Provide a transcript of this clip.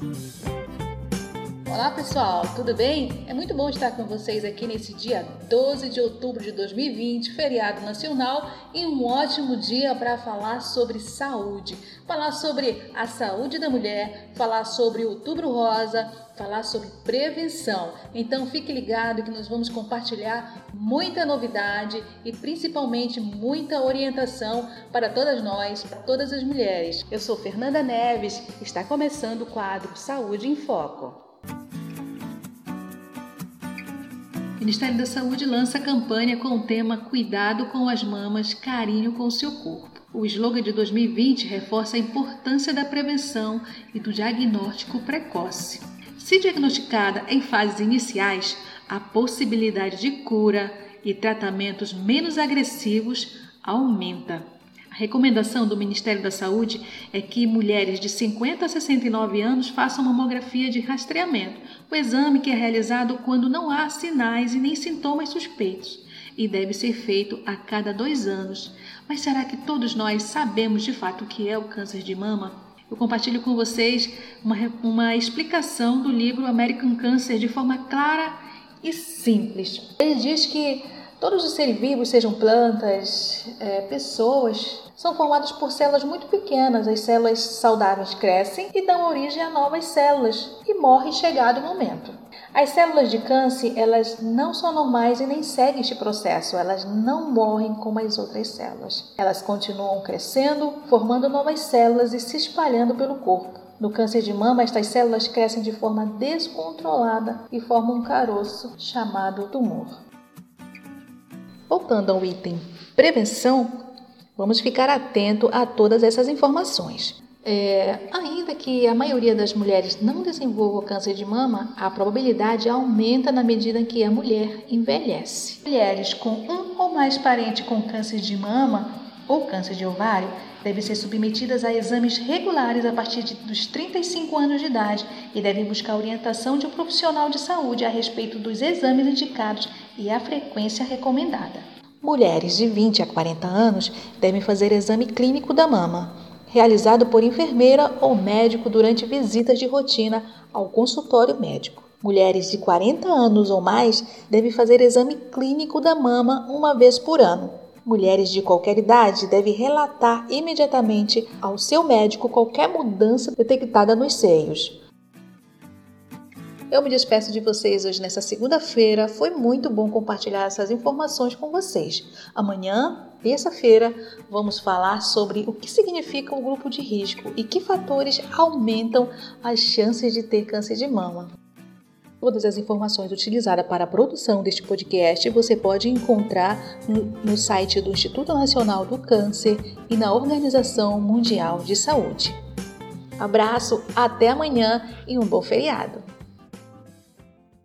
Thank you. Olá pessoal, tudo bem? É muito bom estar com vocês aqui nesse dia 12 de outubro de 2020, feriado nacional, e um ótimo dia para falar sobre saúde. Falar sobre a saúde da mulher, falar sobre o outubro rosa, falar sobre prevenção. Então fique ligado que nós vamos compartilhar muita novidade e principalmente muita orientação para todas nós, para todas as mulheres. Eu sou Fernanda Neves, está começando o quadro Saúde em Foco. Ministério da Saúde lança campanha com o tema Cuidado com as mamas, carinho com o seu corpo. O slogan de 2020 reforça a importância da prevenção e do diagnóstico precoce. Se diagnosticada em fases iniciais, a possibilidade de cura e tratamentos menos agressivos aumenta. A recomendação do Ministério da Saúde é que mulheres de 50 a 69 anos façam mamografia de rastreamento, o exame que é realizado quando não há sinais e nem sintomas suspeitos e deve ser feito a cada dois anos. Mas será que todos nós sabemos de fato o que é o câncer de mama? Eu compartilho com vocês uma, uma explicação do livro American Cancer de forma clara e simples. Ele diz que Todos os seres vivos, sejam plantas, é, pessoas, são formados por células muito pequenas. As células saudáveis crescem e dão origem a novas células e morrem chegado o momento. As células de câncer, elas não são normais e nem seguem este processo. Elas não morrem como as outras células. Elas continuam crescendo, formando novas células e se espalhando pelo corpo. No câncer de mama, estas células crescem de forma descontrolada e formam um caroço chamado tumor. Voltando ao item prevenção, vamos ficar atento a todas essas informações. É, ainda que a maioria das mulheres não desenvolva câncer de mama, a probabilidade aumenta na medida em que a mulher envelhece. Mulheres com um ou mais parentes com câncer de mama ou câncer de ovário devem ser submetidas a exames regulares a partir de, dos 35 anos de idade e devem buscar orientação de um profissional de saúde a respeito dos exames indicados e a frequência recomendada. Mulheres de 20 a 40 anos devem fazer exame clínico da mama, realizado por enfermeira ou médico durante visitas de rotina ao consultório médico. Mulheres de 40 anos ou mais devem fazer exame clínico da mama uma vez por ano. Mulheres de qualquer idade devem relatar imediatamente ao seu médico qualquer mudança detectada nos seios. Eu me despeço de vocês hoje nessa segunda-feira. Foi muito bom compartilhar essas informações com vocês. Amanhã, terça-feira, vamos falar sobre o que significa o grupo de risco e que fatores aumentam as chances de ter câncer de mama. Todas as informações utilizadas para a produção deste podcast você pode encontrar no site do Instituto Nacional do Câncer e na Organização Mundial de Saúde. Abraço, até amanhã e um bom feriado!